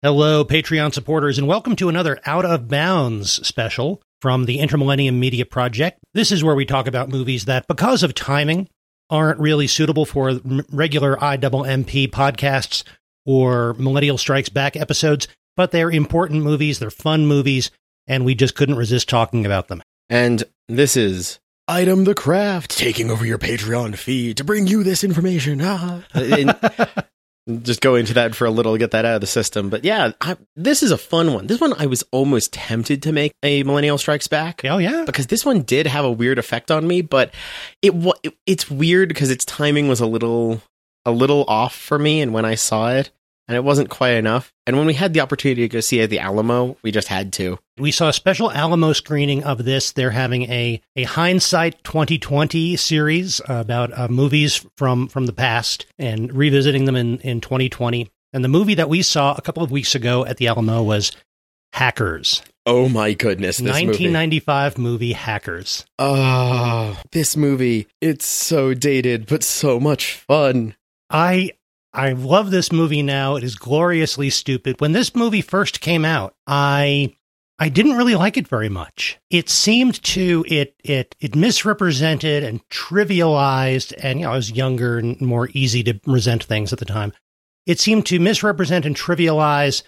Hello, Patreon supporters, and welcome to another Out of Bounds special from the Intermillennium Media Project. This is where we talk about movies that, because of timing, aren't really suitable for regular IWMP podcasts or Millennial Strikes Back episodes, but they're important movies, they're fun movies, and we just couldn't resist talking about them. And this is Item the Craft taking over your Patreon feed to bring you this information. Ah. just go into that for a little, get that out of the system. But yeah, I, this is a fun one. This one I was almost tempted to make a Millennial Strikes Back. Oh yeah, because this one did have a weird effect on me, but it, it it's weird because its timing was a little a little off for me, and when I saw it, and it wasn't quite enough. And when we had the opportunity to go see the Alamo, we just had to. We saw a special Alamo screening of this. They're having a, a hindsight 2020 series about uh, movies from, from the past and revisiting them in, in 2020. And the movie that we saw a couple of weeks ago at the Alamo was Hackers. Oh my goodness, 1995 movie. movie Hackers. Oh, this movie. It's so dated, but so much fun. I I love this movie now. It is gloriously stupid. When this movie first came out, I I didn't really like it very much. It seemed to it it it misrepresented and trivialized and you know, I was younger and more easy to resent things at the time. It seemed to misrepresent and trivialize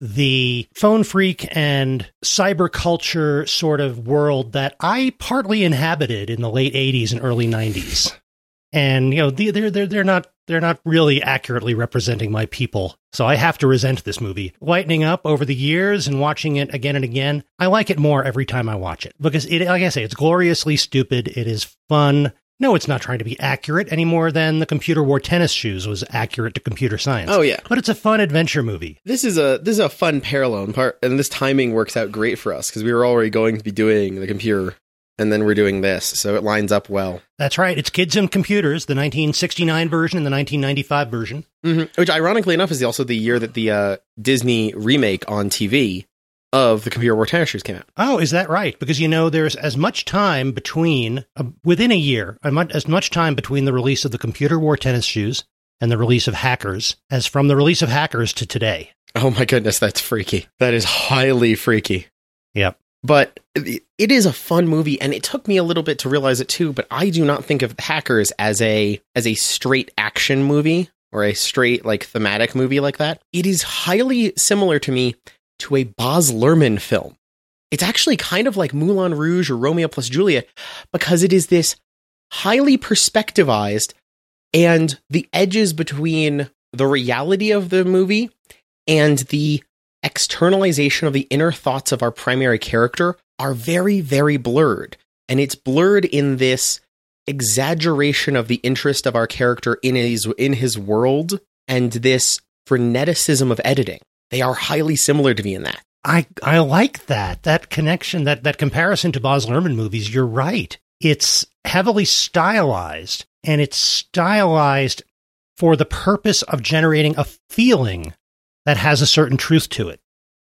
the phone phreak and cyber culture sort of world that I partly inhabited in the late 80s and early 90s and you know they're they're they're not they're not really accurately representing my people. So I have to resent this movie. Lightening up over the years and watching it again and again, I like it more every time I watch it because it like I say, it's gloriously stupid. It is fun. No, it's not trying to be accurate any more than the computer wore tennis shoes was accurate to computer science. Oh yeah, but it's a fun adventure movie. This is a this is a fun parallel part, and this timing works out great for us because we were already going to be doing the computer and then we're doing this. So it lines up well. That's right. It's Kids and Computers, the 1969 version and the 1995 version. Mm-hmm. Which, ironically enough, is also the year that the uh, Disney remake on TV of the Computer Wore Tennis Shoes came out. Oh, is that right? Because you know, there's as much time between, uh, within a year, as much time between the release of the Computer Wore Tennis Shoes and the release of Hackers as from the release of Hackers to today. Oh my goodness, that's freaky. That is highly freaky. Yep. But it is a fun movie and it took me a little bit to realize it too, but I do not think of Hackers as a as a straight action movie or a straight like thematic movie like that. It is highly similar to me to a Baz Luhrmann film. It's actually kind of like Moulin Rouge or Romeo plus Juliet because it is this highly perspectivized and the edges between the reality of the movie and the externalization of the inner thoughts of our primary character are very, very blurred. And it's blurred in this exaggeration of the interest of our character in his in his world and this freneticism of editing. They are highly similar to me in that. I I like that. That connection, that that comparison to Baz Luhrmann movies, you're right. It's heavily stylized and it's stylized for the purpose of generating a feeling that has a certain truth to it.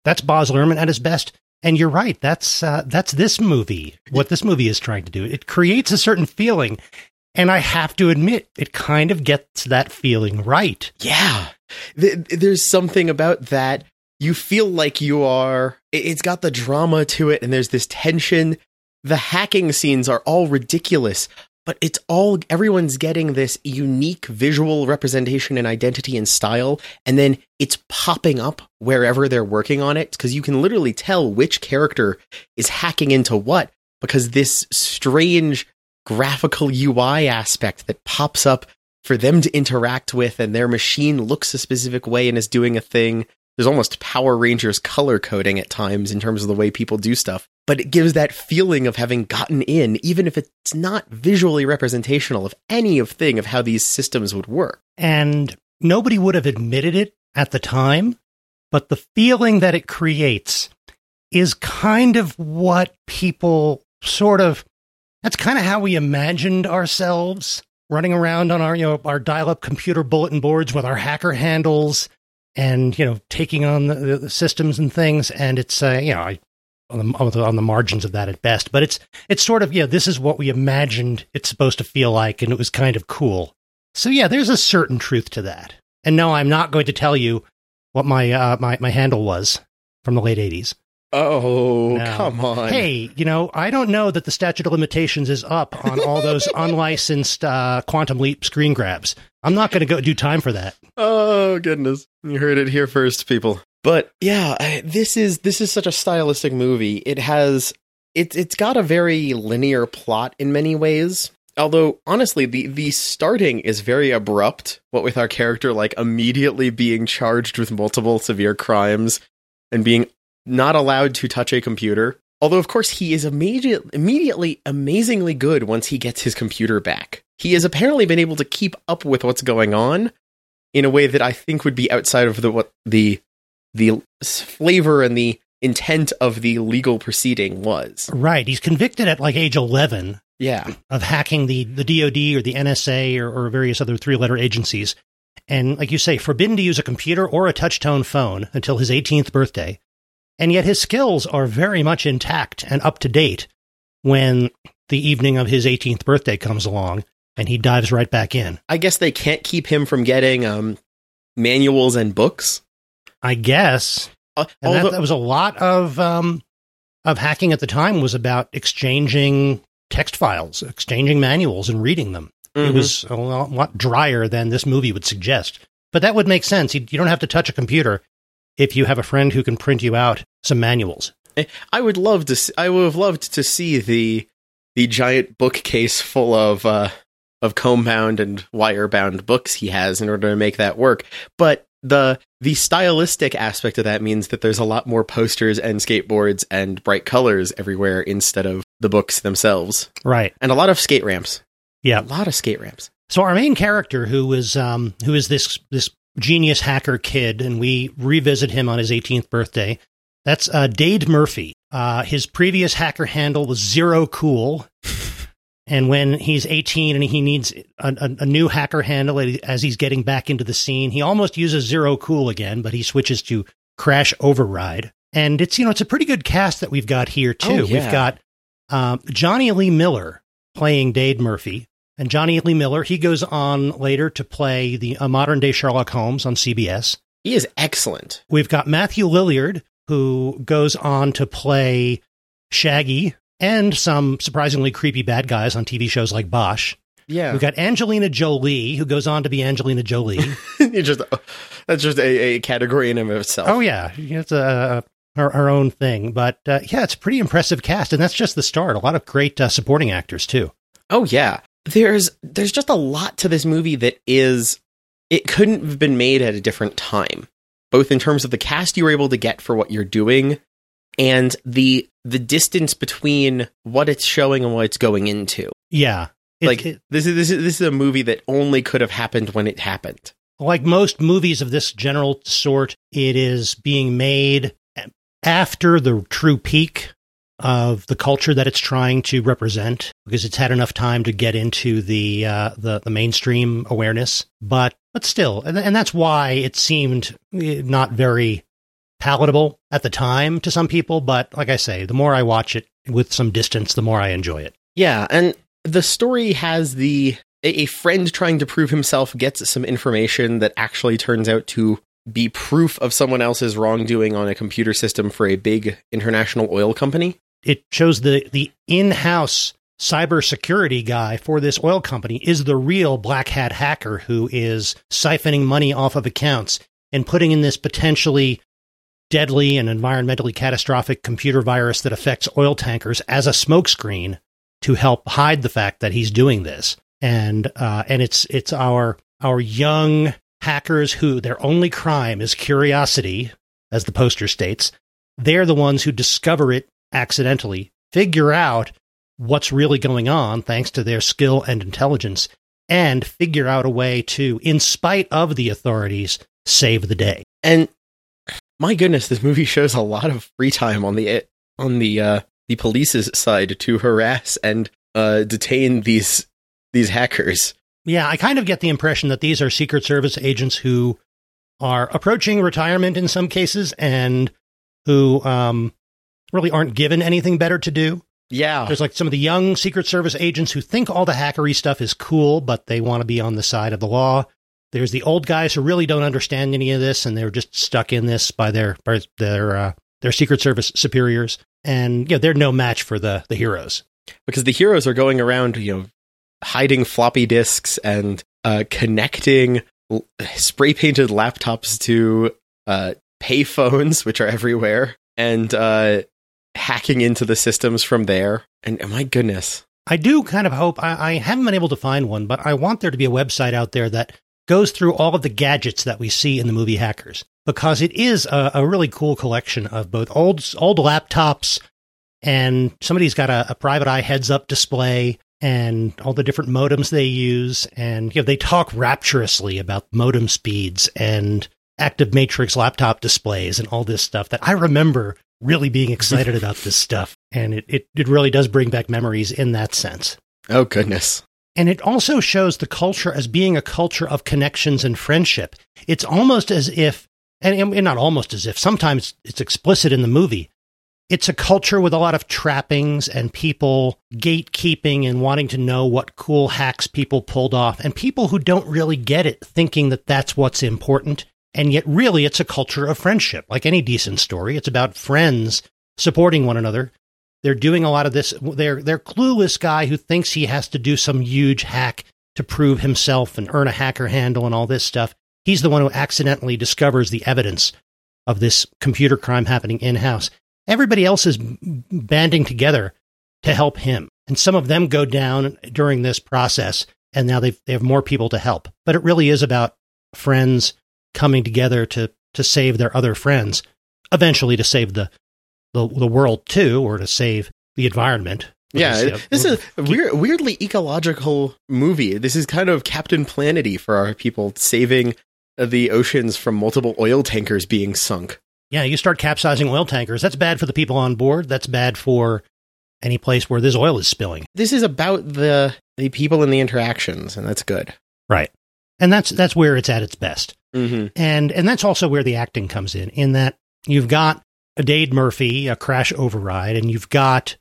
That's Baz Luhrmann at his best. And you're right. That's uh, that's this movie. What this movie is trying to do. It creates a certain feeling, and I have to admit, it kind of gets that feeling right. Yeah, there's something about that. You feel like you are. It's got the drama to it, and there's this tension. The hacking scenes are all ridiculous, but it's all everyone's getting this unique visual representation and identity and style and then it's popping up wherever they're working on it because you can literally tell which character is hacking into what because this strange graphical UI aspect that pops up for them to interact with and their machine looks a specific way and is doing a thing there's almost Power Rangers color coding at times in terms of the way people do stuff, but it gives that feeling of having gotten in, even if it's not visually representational of any of thing of how these systems would work. And nobody would have admitted it at the time, but the feeling that it creates is kind of what people sort of that's kind of how we imagined ourselves running around on our you know our dial-up computer bulletin boards with our hacker handles and you know taking on the, the systems and things. And it's uh, you know I, on the, on the margins of that at best. But it's it's sort of yeah this is what we imagined it's supposed to feel like and it was kind of cool. So yeah there's a certain truth to that. And no i'm not going to tell you what my uh, my my handle was from the late '80s. Oh, No. come on. Hey, you know, I don't know that the statute of limitations is up on all those unlicensed uh, quantum leap screen grabs. I'm not going to go do time for that. Oh goodness. You heard it here first, people. But yeah, I- this is this is such a stylistic movie. It has it's it's got a very linear plot in many ways. Although honestly, the the starting is very abrupt, what with our character like immediately being charged with multiple severe crimes and being not allowed to touch a computer. Although of course he is immediate, immediately amazingly good once he gets his computer back. He has apparently been able to keep up with what's going on in a way that I think would be outside of the what the the flavor and the intent of the legal proceeding was. Right. He's convicted at like age 11 Yeah. of hacking the, the DoD or the NSA or, or various other three letter agencies. And like you say, forbidden to use a computer or a touchtone phone until his 18th birthday. And yet his skills are very much intact and up to date when the evening of his 18th birthday comes along and he dives right back in. I guess they can't keep him from getting um manuals and books. I guess. Uh, And although- that, that was a lot of um, of hacking at the time was about exchanging text files, exchanging manuals, and reading them. It Mhm. was a lot, lot drier than this movie would suggest. But that would make sense. You, you don't have to touch a computer if you have a friend who can print you out some manuals. I would love to. See, I would have loved to see the the giant bookcase full of uh, of comb bound and wire bound books he has in order to make that work. But the the stylistic aspect of that means that there's a lot more posters and skateboards and bright colors everywhere instead of the books themselves, Right. and a lot of skate ramps. Yeah. A lot of skate ramps. So our main character, who is um, who is this this genius hacker kid, and we revisit him on his 18th birthday. That's uh, Dade Murphy. Uh, his previous hacker handle was Zero Cool, and when he's 18 and he needs a, a, a new hacker handle as he's getting back into the scene, he almost uses Zero Cool again, but he switches to Crash Override. And it's you know it's a pretty good cast that we've got here too. Oh, yeah. We've got um, Jonny Lee Miller playing Dade Murphy. And Jonny Lee Miller, he goes on later to play the uh, modern day Sherlock Holmes on CBS. He is excellent. We've got Matthew Lillard, who goes on to play Shaggy and some surprisingly creepy bad guys on TV shows like Bosch. Yeah, We've got Angelina Jolie, who goes on to be Angelina Jolie. just that's just a, a category in and of itself. oh, yeah, it's a, her, her own thing. But uh, yeah, it's a pretty impressive cast. And that's just the start. A lot of great uh, supporting actors, too. Oh yeah. There's there's just a lot to this movie that is it couldn't have been made at a different time. Both in terms of the cast you were able to get for what you're doing and the the distance between what it's showing and what it's going into. Yeah. It- like it- this is this is this is a movie that only could have happened when it happened. like most movies of this general sort, it is being made after the true peak of the culture that it's trying to represent because it's had enough time to get into the uh, the, the mainstream awareness. But but still, and, and that's why it seemed eh, not very palatable at the time to some people. But like I say, the more I watch it with some distance, the more I enjoy it. Yeah, and the story has the a, a friend trying to prove himself gets some information that actually turns out to be proof of someone else's wrongdoing on a computer system for a big international oil company. It shows the the in-house cybersecurity guy for this oil company is the real black hat hacker who is siphoning money off of accounts and putting in this potentially deadly and environmentally catastrophic computer virus that affects oil tankers as a smokescreen to help hide the fact that he's doing this. And uh, and it's it's our our young hackers who their only crime is curiosity, as the poster states. They're the ones who discover it accidentally, figure out what's really going on thanks to their skill and intelligence, and figure out a way to, in spite of the authorities, save the day. And my goodness, this movie shows a lot of free time on the on the uh, the police's side to harass and uh, detain these these hackers. Yeah, I kind of get the impression that these are Secret Service agents who are approaching retirement in some cases and who um, really aren't given anything better to do. Yeah, There's like some of the young Secret Service agents who think all the hackery stuff is cool, but they want to be on the side of the law. there's the old guys who really don't understand any of this, and they're just stuck in this by their by their uh, their Secret Service superiors, and you know, they're no match for the the heroes. because the heroes are going around, you know, hiding floppy disks and uh, connecting l- spray painted laptops to uh, payphones, which are everywhere, and uh, hacking into the systems from there. And oh my goodness, I do kind of hope I, I haven't been able to find one, but I want there to be a website out there that goes through all of the gadgets that we see in the movie Hackers because it is a, a really cool collection of both old old laptops and somebody's got a, a private eye heads up display and all the different modems they use and you know they talk rapturously about modem speeds and active matrix laptop displays and all this stuff that I remember really being excited about this stuff and it, it, it really does bring back memories in that sense. oh goodness, And it also shows the culture as being a culture of connections and friendship. It's almost as if, and, and not almost as if, sometimes it's explicit in the movie. It's a culture with a lot of trappings and people gatekeeping and wanting to know what cool hacks people pulled off, and people who don't really get it thinking that that's what's important. And yet, really, it's a culture of friendship. Like any decent story, it's about friends supporting one another, they're doing a lot of this. They're they're clueless guy who thinks he has to do some huge hack to prove himself and earn a hacker handle and all this stuff. He's the one who accidentally discovers the evidence of this computer crime happening in house. Everybody else is banding together to help him, and some of them go down during this process, and now they they have more people to help. But it really is about friends coming together to to save their other friends, eventually to save the the, the world too, or to save the environment. yeah, know, this is mm. a weird, weirdly ecological movie. This is kind of Captain Planety for our people, saving the oceans from multiple oil tankers being sunk. yeah. You start capsizing oil tankers. That's bad for the people on board. That's bad for any place where this oil is spilling. This is about the the people and the interactions, and that's good. Right, and that's that's where it's at its best. Mm-hmm. and and that's also where the acting comes in in that you've got a Dade Murphy, a crash override, and you've got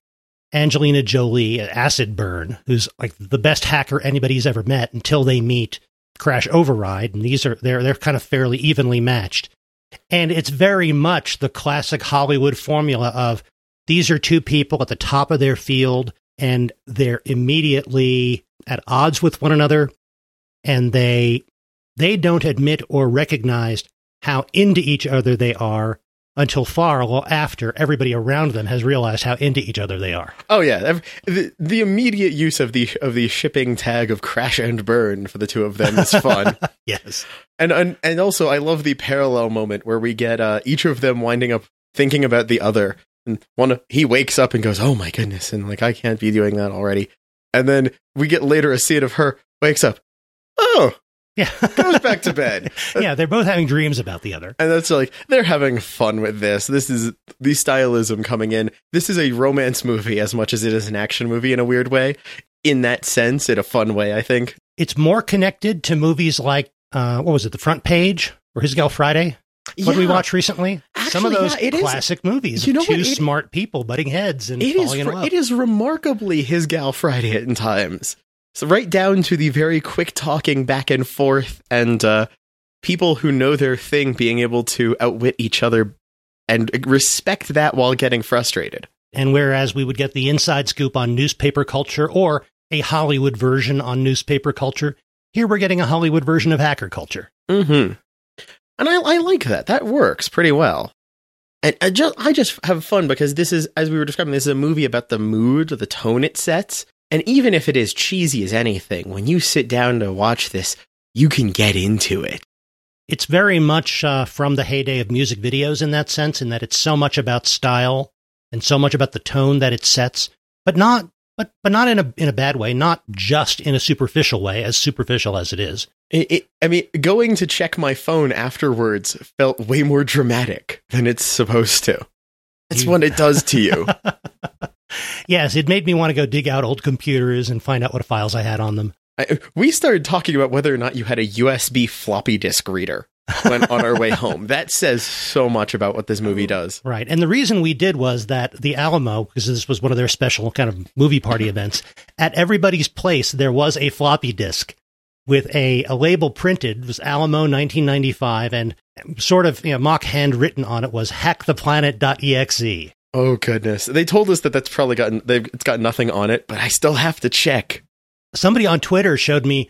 Angelina Jolie, acid burn, who's like the best hacker anybody's ever met until they meet Crash Override, and these are they're they're kind of fairly evenly matched. And it's very much the classic Hollywood formula of these are two people at the top of their field and they're immediately at odds with one another and they they don't admit or recognize how into each other they are until far after everybody around them has realized how into each other they are. Oh yeah, the, the immediate use of the of the shipping tag of crash and burn for the two of them is fun. Yes. and, and and also I love the parallel moment where we get uh, each of them winding up thinking about the other. And one he wakes up and goes, "Oh my goodness!" and like I can't be doing that already. And then we get later a scene of her wakes up. Oh, Yeah. goes back to bed. yeah, they're both having dreams about the other. And that's like they're having fun with this. This is the stylism coming in. This is a romance movie as much as it is an action movie in a weird way. In that sense, in a fun way, I think. It's more connected to movies like uh, what was it, The Front Page or His Gal Friday? What did we watched watch recently? Some of those yeah, it is- classic movies You of know two? It- smart people butting heads and It is falling in love. it is remarkably his gal Friday in times. So right down to the very quick talking back and forth and uh, people who know their thing being able to outwit each other and respect that while getting frustrated. And whereas we would get the inside scoop on newspaper culture or a Hollywood version on newspaper culture, here we're getting a Hollywood version of hacker culture. Mm-hmm. And I, I like that. That works pretty well. And I just, I just have fun because this is, as we were describing, this is a movie about the mood, the tone it sets. And even if it is cheesy as anything, when you sit down to watch this, you can get into it. It's very much uh, from the heyday of music videos in that sense, in that it's so much about style and so much about the tone that it sets, but not, but but not in a in a bad way, not just in a superficial way, as superficial as it is. It, it, I mean, going to check my phone afterwards felt way more dramatic than it's supposed to. That's You- what it does to you. yes, it made me want to go dig out old computers and find out what files I had on them. I, we started talking about whether or not you had a USB floppy disk reader when on our way home. That says so much about what this movie does. Right. And the reason we did was that the Alamo, because this was one of their special kind of movie party events, at everybody's place, there was a floppy disk with a, a label printed. It was Alamo 1995 and sort of you know, mock handwritten on it was hacktheplanet.exe. Oh goodness. They told us that that's probably gotten they've it's got nothing on it, but I still have to check. Somebody on Twitter showed me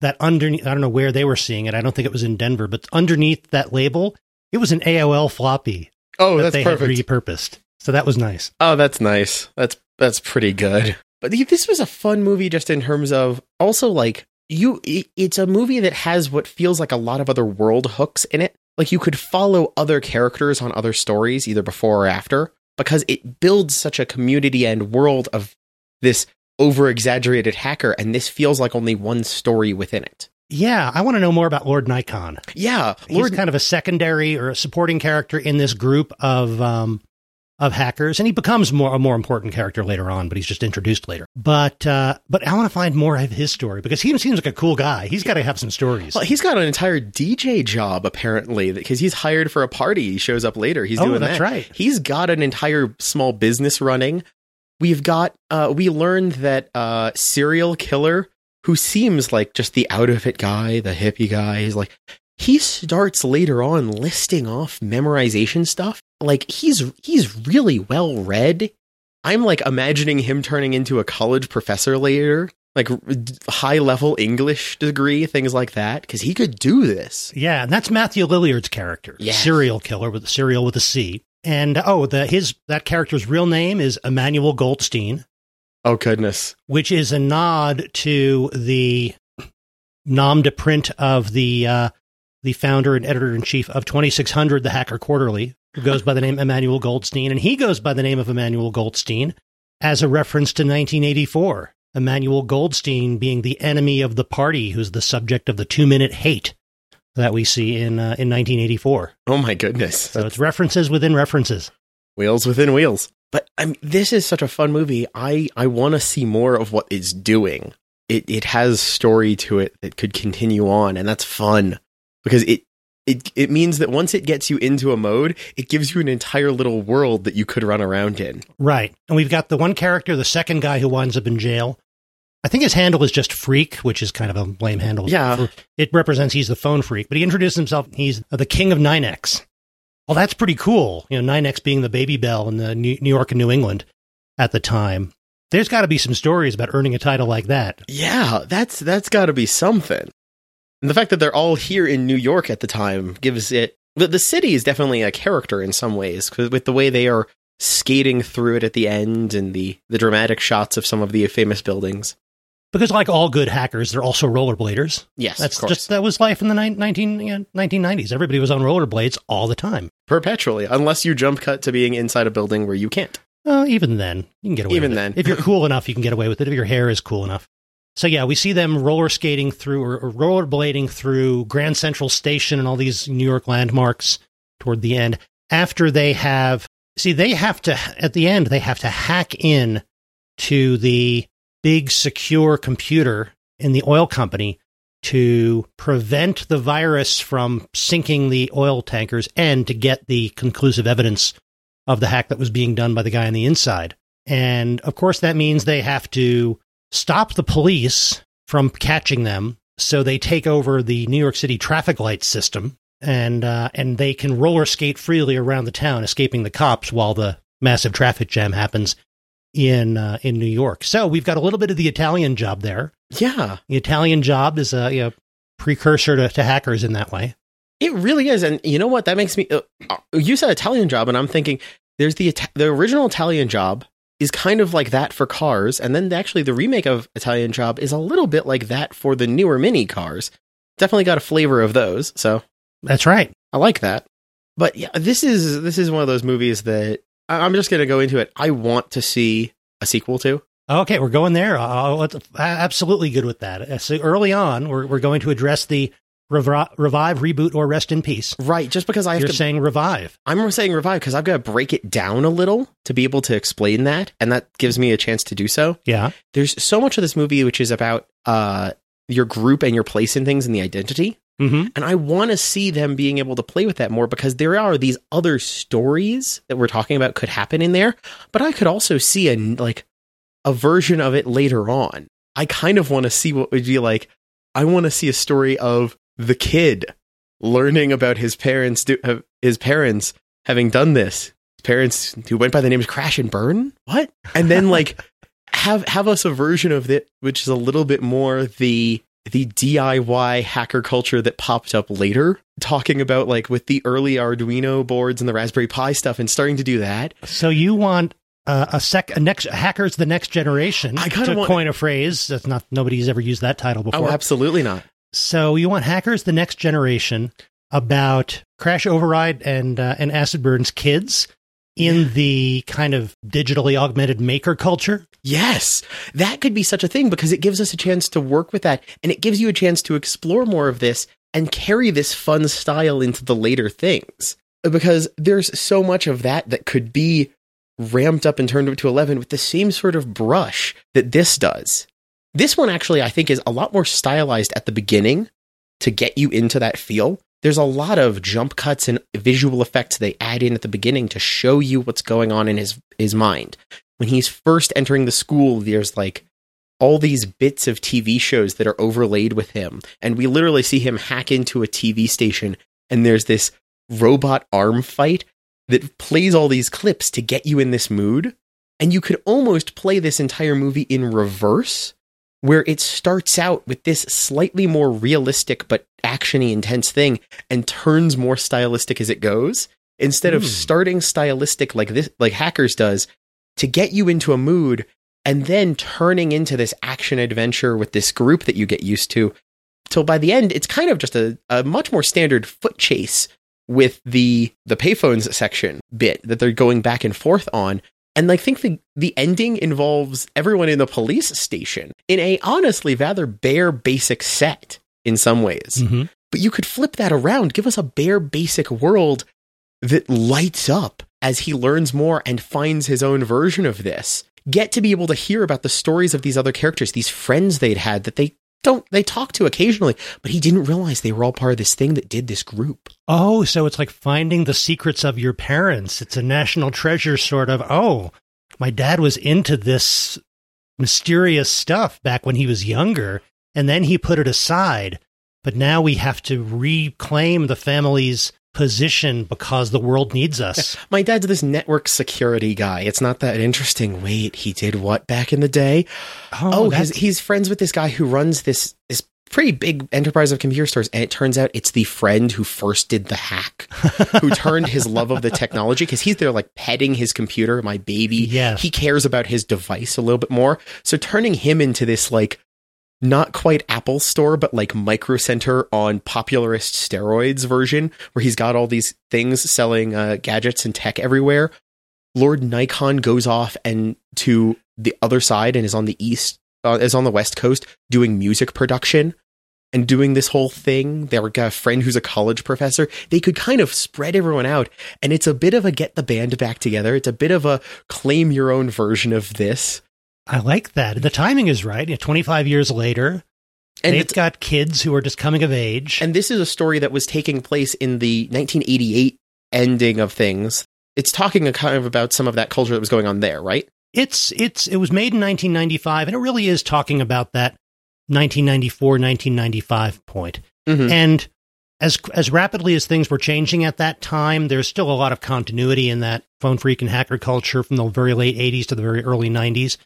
that underneath I don't know where they were seeing it. I don't think it was in Denver, but underneath that label, it was an AOL floppy Oh, that that's they perfect. had repurposed. So that was nice. Oh, that's nice. That's that's pretty good. But this was a fun movie just in terms of also like you it's a movie that has what feels like a lot of other world hooks in it. Like you could follow other characters on other stories either before or after because it builds such a community and world of this over exaggerated hacker and this feels like only one story within it. Yeah, I want to know more about Lord Nikon. Yeah, He's Lord kind of a secondary or a supporting character in this group of um, of hackers, and he becomes more a more important character later on. But he's just introduced later. But uh, but I want to find more of his story because he seems like a cool guy. He's got to have some stories. Well, he's got an entire DJ job apparently because he's hired for a party. He shows up later. He's Oh, doing that's that. right. He's got an entire small business running. We've got uh we learned that uh Cereal Killer who seems like just the out of it guy, the hippie guy, he's like he starts later on listing off memorization stuff. Like he's he's really well read. I'm like imagining him turning into a college professor later, like high level English degree, things like that, because he could do this. Yeah, and that's Matthew Lillard's character, Yes. Cereal Killer with a cereal with a C. And oh, the his that character's real name is Emmanuel Goldstein, Oh goodness. which is a nod to the nom de print of the uh, the founder and editor in chief of 2600, the Hacker Quarterly, goes by the name Emmanuel Goldstein, and he goes by the name of Emmanuel Goldstein as a reference to 1984. Emmanuel Goldstein being the enemy of the party, who's the subject of the two minute hate that we see in uh, in 1984. Oh my goodness. So it's references within references. wheels within wheels. But I mean, this is such a fun movie. I I want to see more of what it's doing. It it has story to it that could continue on, and that's fun because it it it means that once it gets you into a mode, it gives you an entire little world that you could run around in. Right. And we've got the one character, the second guy who winds up in jail. I think his handle is just Freak, which is kind of a lame handle. Yeah. It represents he's the phone phreak, but he introduced himself. He's the king of NYNEX. Well, that's pretty cool. You know, 9X being the baby bell in the New New York and New England at the time. There's got to be some stories about earning a title like that. Yeah, that's that's got to be something. And the fact that they're all here in New York at the time gives it. The, the city is definitely a character in some ways with the way they are skating through it at the end and the the dramatic shots of some of the famous buildings. Because, like all good hackers, they're also rollerbladers. Yes, That's just that was life in the ni- 19, you know, 1990s. Everybody was on rollerblades all the time. perpetually, unless you jump cut to being inside a building where you can't. Uh, even then, you can get away Even then. If you're cool enough, you can get away with it. If your hair is cool enough. So, yeah, we see them roller skating through or, rollerblading through Grand Central Station and all these New York landmarks toward the end. After they have, see, they have to, at the end, they have to hack in to the big secure computer in the oil company to prevent the virus from sinking the oil tankers and to get the conclusive evidence of the hack that was being done by the guy on the inside. And of course, that means they have to stop the police from catching them. So they take over the New York City traffic light system and, uh, and they can roller skate freely around the town, escaping the cops while the massive traffic jam happens in, uh, in New York. So we've got a little bit of the Italian job there. Yeah, The Italian job is a, you know, precursor to, to hackers in that way. it really is. And you know what? That makes me. Uh, uh, you said Italian job, and I'm thinking there's the the original Italian job is kind of like that for cars, and then actually the remake of Italian job is a little bit like that for the newer mini cars. Definitely got a flavor of those. So That's right. I like that. But yeah, this is this is one of those movies that I'm just gonna go into it. I want to see a sequel to. Okay, we're going there. Uh, absolutely good with that. Uh, So early on, we're, we're going to address the revi- revive, reboot, or rest in peace. Right, just because I have You're to saying revive. I'm saying revive because I've got to break it down a little to be able to explain that, and that gives me a chance to do so. Yeah. There's so much of this movie which is about uh, your group and your place in things and the identity, hmm and I want to see them being able to play with that more because there are these other stories that we're talking about could happen in there, but I could also see a like a version of it later on. I kind of want to see what would be like I want to see a story of the kid learning about his parents do, uh, his parents having done this. His parents who went by the names Crash and Burn. What? And then like have have us a version of it which is a little bit more the the DIY hacker culture that popped up later, talking about like with the early Arduino boards and the Raspberry Pi stuff, and starting to do that. So you want uh, a sec, a next hackers the next generation? I kinda to want- coin a phrase that's not nobody's ever used that title before. Oh, absolutely not. So you want hackers the next generation about Crash Override and uh, and Acid Burn's kids in the kind of digitally augmented maker culture. Yes, that could be such a thing because it gives us a chance to work with that and it gives you a chance to explore more of this and carry this fun style into the later things. Because there's so much of that that could be ramped up and turned up to 11 with the same sort of brush that this does. This one actually, I think, is a lot more stylized at the beginning to get you into that feel. There's a lot of jump cuts and visual effects they add in at the beginning to show you what's going on in his his mind. When he's first entering the school, there's like all these bits of TV shows that are overlaid with him, and we literally see him hack into a TV station, and there's this robot arm fight that plays all these clips to get you in this mood. And you could almost play this entire movie in reverse, where it starts out with this slightly more realistic but actiony intense thing and turns more stylistic as it goes. Instead of Hmm. starting stylistic like this like Hackers does to get you into a mood and then turning into this action adventure with this group that you get used to. Till by the end, it's kind of just a, a much more standard foot chase with the the payphones section bit that they're going back and forth on. And I think the the ending involves everyone in the police station in a honestly rather bare basic set in some ways. Mhm. But you could flip that around, give us a bare basic world that lights up as he learns more and finds his own version of this. Get to be able to hear about the stories of these other characters, these friends they'd had that they don't they talk to occasionally, but he didn't realize they were all part of this thing that did this group. Oh, so it's like finding the secrets of your parents. It's a national treasure sort of. Oh, my dad was into this mysterious stuff back when he was younger, and then he put it aside. But now we have to reclaim the family's position because the world needs us. My dad's this network security guy. It's not that interesting. Wait, he did what back in the day? Oh, oh that's- his, he's friends with this guy who runs this this pretty big enterprise of computer stores, and it turns out it's the friend who first did the hack, who turned his love of the technology because he's there like petting his computer, my baby. yeah he cares about his device a little bit more. So turning him into this like not quite Apple Store, but like Micro Center on popularist steroids version, where he's got all these things selling uh, gadgets and tech everywhere. Lord Nikon goes off and to the other side and is on the east, uh, is on the west coast doing music production and doing this whole thing. They're got a friend who's a college professor. They could kind of spread everyone out, and it's a bit of a get the band back together. It's a bit of a claim your own version of this. I like that. The timing is right. You know, 25 years later, And they've got kids who are just coming of age. And this is a story that was taking place in the 1988 ending of things. It's talking a kind of about some of that culture that was going on there, right? it's it's it was made in 1995 and it really is talking about that 1994 1995 point. Mhm. and as as rapidly as things were changing at that time there's still a lot of continuity in that phone phreak and hacker culture from the very late 80s to the very early 90s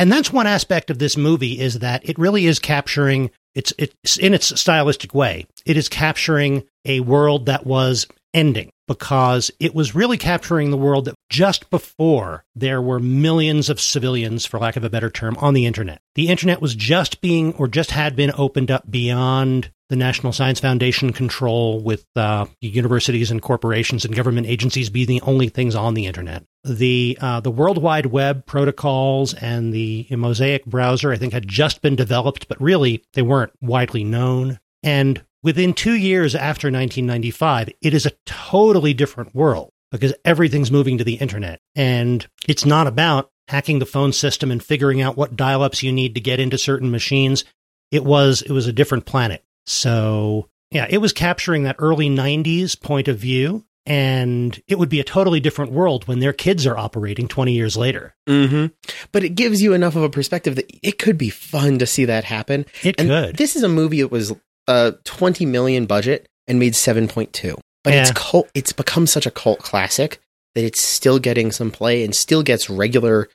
and that's one aspect of this movie is that it really is capturing it's it's in its stylistic way. It is capturing a world that was ending because it was really capturing the world that just before there were millions of civilians, for lack of a better term, on the internet. The internet was just being or just had been opened up beyond the National Science Foundation control with uh, universities and corporations and government agencies being the only things on the internet. The uh, the World Wide Web protocols and the Mosaic browser, I think, had just been developed, but really they weren't widely known. And within two years after 1995, it is a totally different world because everything's moving to the internet. And it's not about hacking the phone system and figuring out what dial ups you need to get into certain machines. It was, it was a different planet. So, yeah, it was capturing that early 90s point of view. and it would be a totally different world when their kids are operating 20 years later. hmm But it gives you enough of a perspective that it could be fun to see that happen. It And could. this is a movie that was uh 20 million budget and made 7.2. But it's cult it's become such a cult classic that it's still getting some play and still gets regular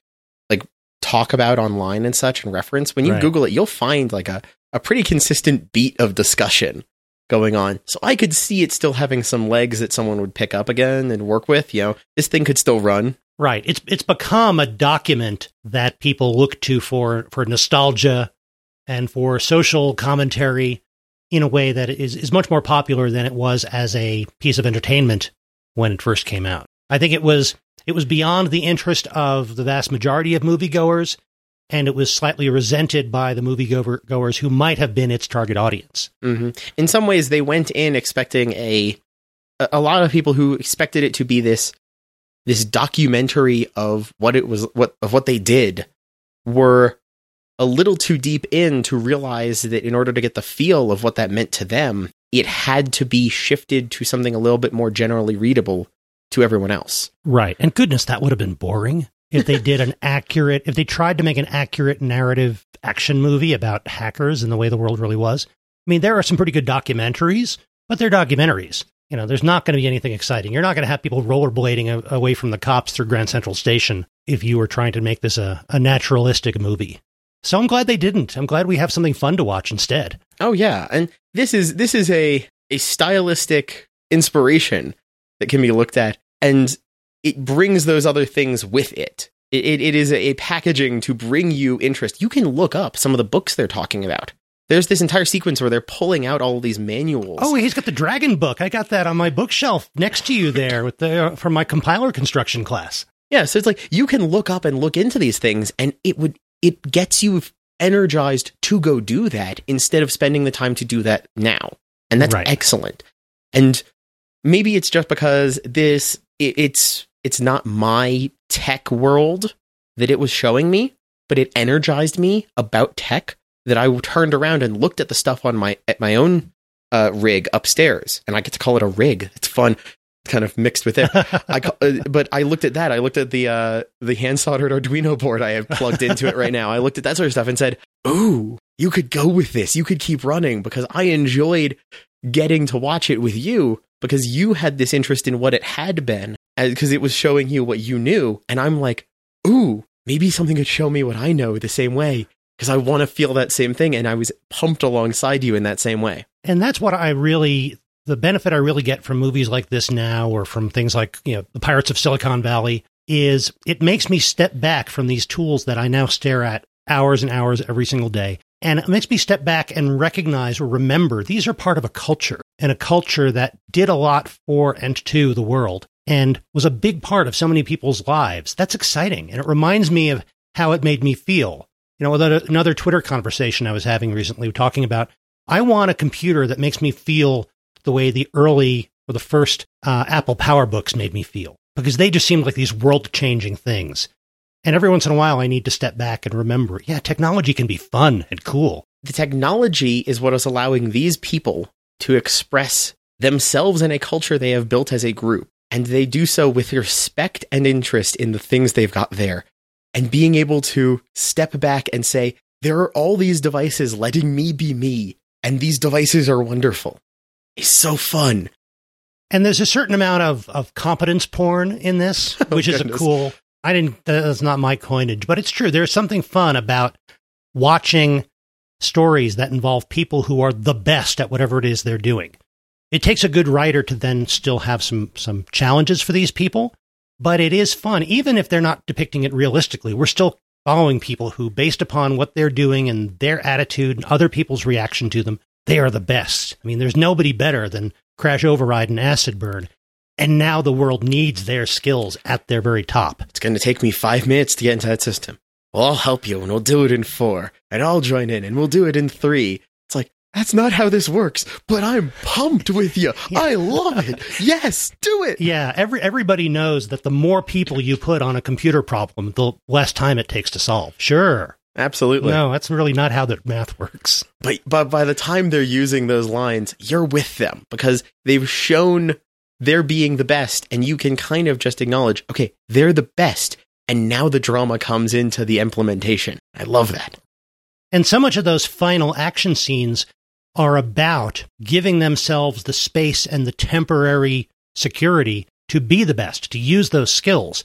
like talk about online and such and reference. When you Right. Google it, you'll find like a, a pretty consistent beat of discussion going on. So I could see it still having some legs that someone would pick up again and work with. You know, this thing could still run. Right. It's it's become a document that people look to for for nostalgia and for social commentary in a way that is is much more popular than it was as a piece of entertainment when it first came out. I think it was it was beyond the interest of the vast majority of moviegoers and it was slightly resented by the moviegoer goers who might have been its target audience. hmm In some ways, they went in expecting a a lot of people who expected it to be this this documentary of what it was what of what they did were a little too deep in to realize that in order to get the feel of what that meant to them, it had to be shifted to something a little bit more generally readable to everyone else. Right. And goodness, that would have been boring if they did an accurate, if they tried to make an accurate narrative action movie about hackers and the way the world really was. I mean, there are some pretty good documentaries, but they're documentaries. You know, there's not going to be anything exciting. You're not going to have people rollerblading away from the cops through Grand Central Station if you were trying to make this a, a naturalistic movie. So I'm glad they didn't. I'm glad we have something fun to watch instead. Oh yeah, and this is this is a a stylistic inspiration that can be looked at, and it brings those other things with it. It, it, it is a packaging to bring you interest. You can look up some of the books they're talking about. There's this entire sequence where they're pulling out all of these manuals. Oh, he's got the dragon book. I got that on my bookshelf next to you there with the uh, from my compiler construction class. Yeah, so it's like you can look up and look into these things, and it would it gets you energized to go do that instead of spending the time to do that now, and that's Right. excellent. And maybe it's just because this it, it's it's not my tech world that it was showing me, but it energized me about tech that I turned around and looked at the stuff on my at my own uh, rig upstairs, and I get to call it a rig. It's fun, kind of mixed with it. I uh, but I looked at that. I looked at the uh, the hand soldered Arduino board I have plugged into it right now. I looked at that sort of stuff and said, "Ooh, you could go with this. You could keep running because I enjoyed getting to watch it with you because you had this interest in what it had been because it was showing you what you knew, and I'm like, ooh, maybe something could show me what I know the same way." Because I want to feel that same thing, and I was pumped alongside you in that same way. and that's what I really the benefit I really get from movies like this now or from things like, you know, The Pirates of Silicon Valley is it makes me step back from these tools that I now stare at hours and hours every single day. And it makes me step back and recognize or remember these are part of a culture and a culture that did a lot for and to the world and was a big part of so many people's lives. That's exciting. And it reminds me of how it made me feel. You know, another Twitter conversation I was having recently talking about I want a computer that makes me feel the way the early or the first uh, Apple PowerBooks made me feel because they just seemed like these world changing things. And every once in a while, I need to step back and remember, yeah, technology can be fun and cool. the technology is what is allowing these people to express themselves in a culture they have built as a group. And they do so with respect and interest in the things they've got there. And being able to step back and say, there are all these devices letting me be me, and these devices are wonderful. It's so fun. And there's a certain amount of, of competence porn in this, Oh, which is a cool. I didn't. That's not my coinage, but it's true. There's something fun about watching stories that involve people who are the best at whatever it is they're doing. It takes a good writer to then still have some some challenges for these people, but it is fun, even if they're not depicting it realistically. We're still following people who, based upon what they're doing and their attitude and other people's reaction to them, they are the best. I mean, there's nobody better than Crash Override and Acid Burn. And now the world needs their skills at their very top. It's going to take me five minutes to get into that system. Well, I'll help you and we'll do it in four. And I'll join in and we'll do it in three. It's like, that's not how this works, but I'm pumped with you. Yeah. I love it. Yes, do it. Yeah, every everybody knows that the more people you put on a computer problem, the less time it takes to solve. Sure. Absolutely. No, that's really not how the math works. But, but by the time they're using those lines, you're with them because they've shown they're being the best, and you can kind of just acknowledge, okay, they're the best. And now the drama comes into the implementation. I love that. And so much of those final action scenes are about giving themselves the space and the temporary security to be the best, to use those skills.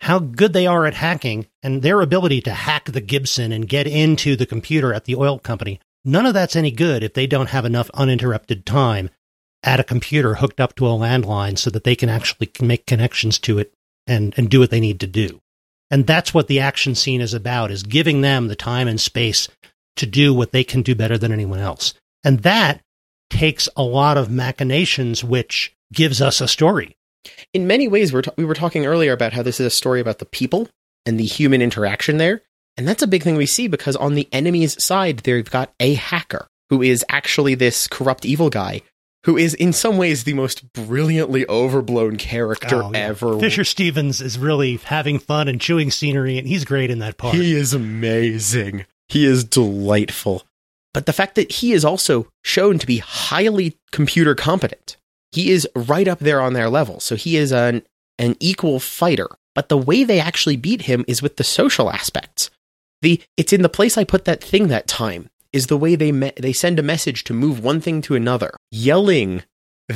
How good they are at hacking and their ability to hack the Gibson and get into the computer at the oil company. None of that's any good if they don't have enough uninterrupted time at a computer hooked up to a landline so that they can actually make connections to it and, and do what they need to do. And that's what the action scene is about, is giving them the time and space to do what they can do better than anyone else. And that takes a lot of machinations, which gives us a story. In many ways, we're t- we were talking earlier about how this is a story about the people and the human interaction there. And that's a big thing we see because on the enemy's side, they've got a hacker who is actually this corrupt evil guy who is in some ways the most brilliantly overblown character Oh, yeah. ever. Fisher Stevens is really having fun and chewing scenery, and he's great in that part. He is amazing. He is delightful. But the fact that he is also shown to be highly computer competent, he is right up there on their level. So he is an, an equal fighter. But the way they actually beat him is with the social aspects. The it's in the place I put that thing that time is the way they me- they send a message to move one thing to another, yelling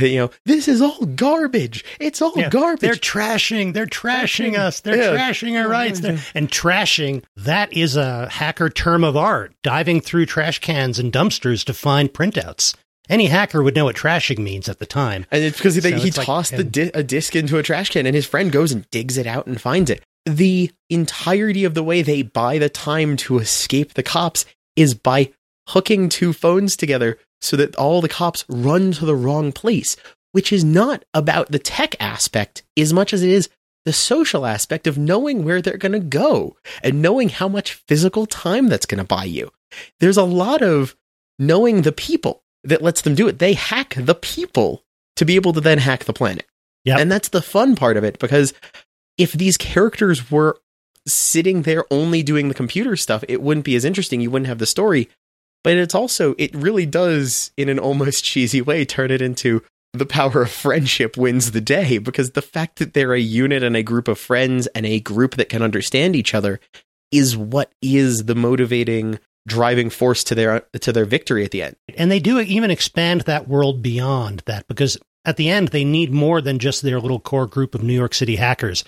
you know this is all garbage. It's all Yeah, garbage. They're trashing. They're trashing us. They're Yeah. trashing our rights. They're- and trashing, that is a hacker term of art, diving through trash cans and dumpsters to find printouts. Any hacker would know what trashing means at the time. And it's because they, So he it's like- tossed the di- a disc into a trash can, and his friend goes and digs it out and finds it. The entirety of the way they buy the time to escape the cops is by hooking two phones together so that all the cops run to the wrong place, which is not about the tech aspect as much as it is the social aspect of knowing where they're going to go and knowing how much physical time that's going to buy you. There's a lot of knowing the people that lets them do it. They hack the people to be able to then hack the planet. Yep. And that's the fun part of it because if these characters were sitting there only doing the computer stuff, it wouldn't be as interesting. You wouldn't have the story. But it's also, it really does, in an almost cheesy way, turn it into the power of friendship wins the day because the fact that they're a unit and a group of friends and a group that can understand each other is what is the motivating driving force to their to their victory at the end. And they do even expand that world beyond that because at the end, they need more than just their little core group of New York City hackers.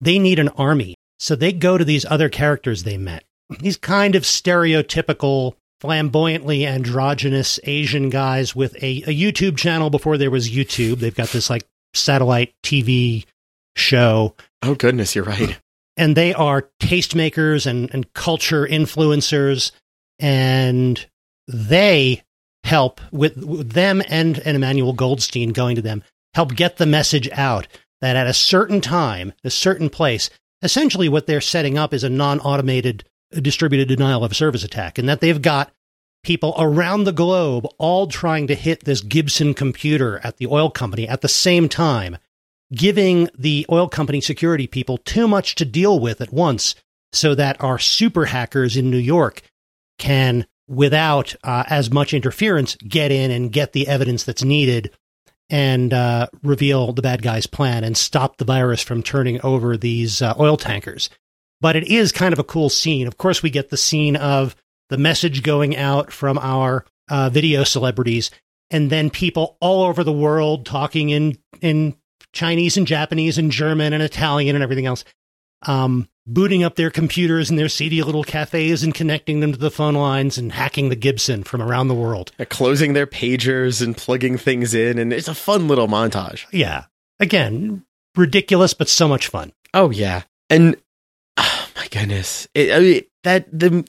They need an army. So they go to these other characters they met. These kind of stereotypical, flamboyantly androgynous Asian guys with a, a YouTube channel before there was YouTube. They've got this like satellite TV show Oh goodness, you're right. and they are tastemakers and, and culture influencers and they help with, with them and, and Emmanuel Goldstein going to them help get the message out that at a certain time, a certain place, essentially what they're setting up is a non-automated uh, distributed denial of service attack and that they've got people around the globe all trying to hit this Gibson computer at the oil company at the same time giving the oil company security people too much to deal with at once so that our super hackers in New York can, without uh, as much interference, get in and get the evidence that's needed and uh, reveal the bad guy's plan and stop the virus from turning over these uh, oil tankers. But it is kind of a cool scene. Of course, we get the scene of the message going out from our uh, video celebrities and then people all over the world talking in in Chinese and Japanese and German and Italian and everything else, um, booting up their computers in their seedy little cafes and connecting them to the phone lines and hacking the Gibson from around the world. Closing their pagers and plugging things in, and it's a fun little montage. Yeah. Again, ridiculous, but so much fun. Oh yeah, and oh my goodness, it, I mean, that the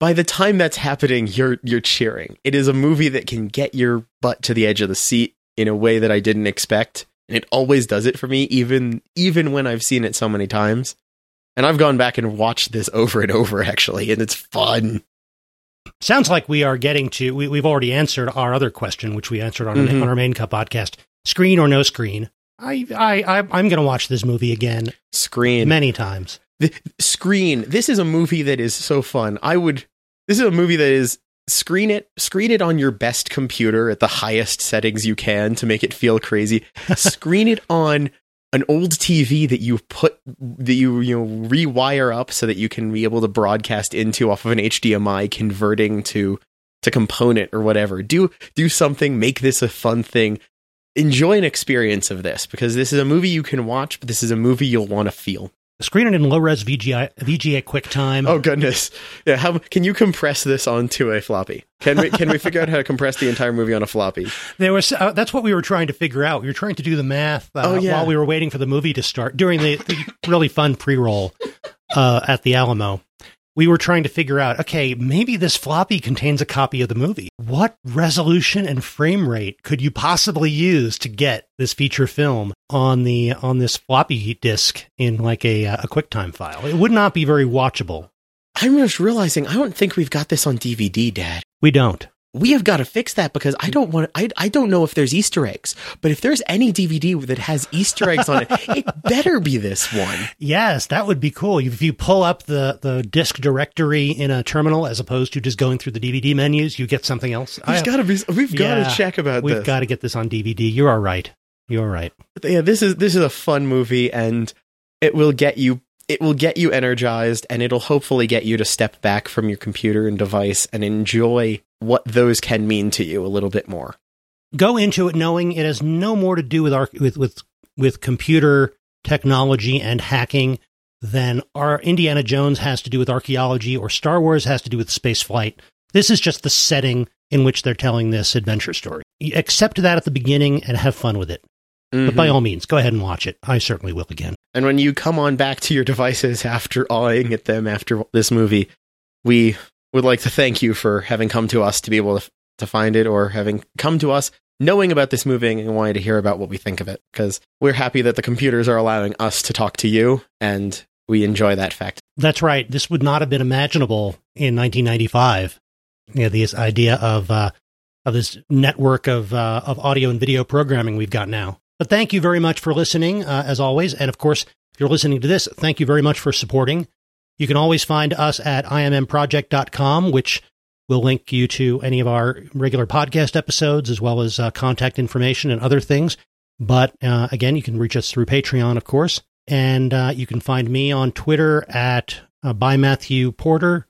by the time that's happening, you're you're cheering. It is a movie that can get your butt to the edge of the seat in a way that I didn't expect, and it always does it for me, even even when I've seen it so many times. And I've gone back and watched this over and over actually, and it's fun. Sounds like we are getting to, we, we've already answered our other question, which we answered on, Mhm. on our main cup podcast screen or no screen. I, I, I I'm going to watch this movie again Screen. many times. the screen this is a movie that is so fun i would this is a movie that is screen it screen it on your best computer at the highest settings you can to make it feel crazy. screen it on an old TV that you put that you you know rewire up so that you can be able to broadcast into off of an HDMI converting to to component or whatever. Do do something, make this a fun thing. Enjoy an experience of this because this is a movie you can watch, but this is a movie you'll want to feel. Screen it in low res VGA, VGA QuickTime. Oh goodness! Yeah, how can you compress this onto a floppy? Can we can we figure out how to compress the entire movie on a floppy? There was uh, that's what we were trying to figure out. We were trying to do the math uh, Oh, yeah. while we were waiting for the movie to start during the, the really fun pre-roll uh, at the Alamo. We were trying to figure out, okay, maybe this floppy contains a copy of the movie. What resolution and frame rate could you possibly use to get this feature film on the on this floppy disk in like a a QuickTime file? It would not be very watchable. I'm just realizing I don't think we've got this on DVD, Dad. We don't. We have got to fix that because I don't want. I I don't know if there's Easter eggs, but if there's any DVD that has Easter eggs on it, it better be this one. Yes, that would be cool. If you pull up the, the disk directory in a terminal as opposed to just going through the DVD menus, you get something else. We've got to be. We've got to check about we've this. got to get this on DVD. You are right. You are right. yeah, this is this is a fun movie, and it will get you. It will get you energized, and it'll hopefully get you to step back from your computer and device and enjoy what those can mean to you a little bit more. Go into it knowing it has no more to do with our with with with computer technology and hacking than our Indiana Jones has to do with archaeology or Star Wars has to do with space flight. This is just the setting in which they're telling this adventure story. Accept that at the beginning and have fun with it. But by mm-hmm. all means, go ahead and watch it. I certainly will again. And when you come on back to your devices after awing at them after this movie, we would like to thank you for having come to us to be able to, to find it or having come to us knowing about this movie and wanting to hear about what we think of it. Because we're happy that the computers are allowing us to talk to you, and we enjoy that fact. That's right. This would not have been imaginable in 1995. You know, this idea of uh, of this network of uh, of audio and video programming we've got now. But thank you very much for listening, uh, as always. And of course, if you're listening to this, thank you very much for supporting. You can always find us at immproject.com, which will link you to any of our regular podcast episodes, as well as uh, contact information and other things. But uh, again, you can reach us through Patreon, of course. And uh, you can find me on Twitter at uh, by Matthew Porter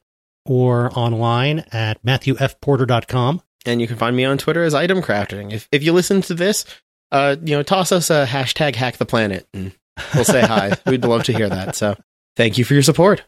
or online at matthewfporter.com. And you can find me on Twitter as Item Crafting. If if you listen to this, uh, you know, toss us a hashtag Hack the Planet, and we'll say hi. We'd love to hear that. So, thank you for your support.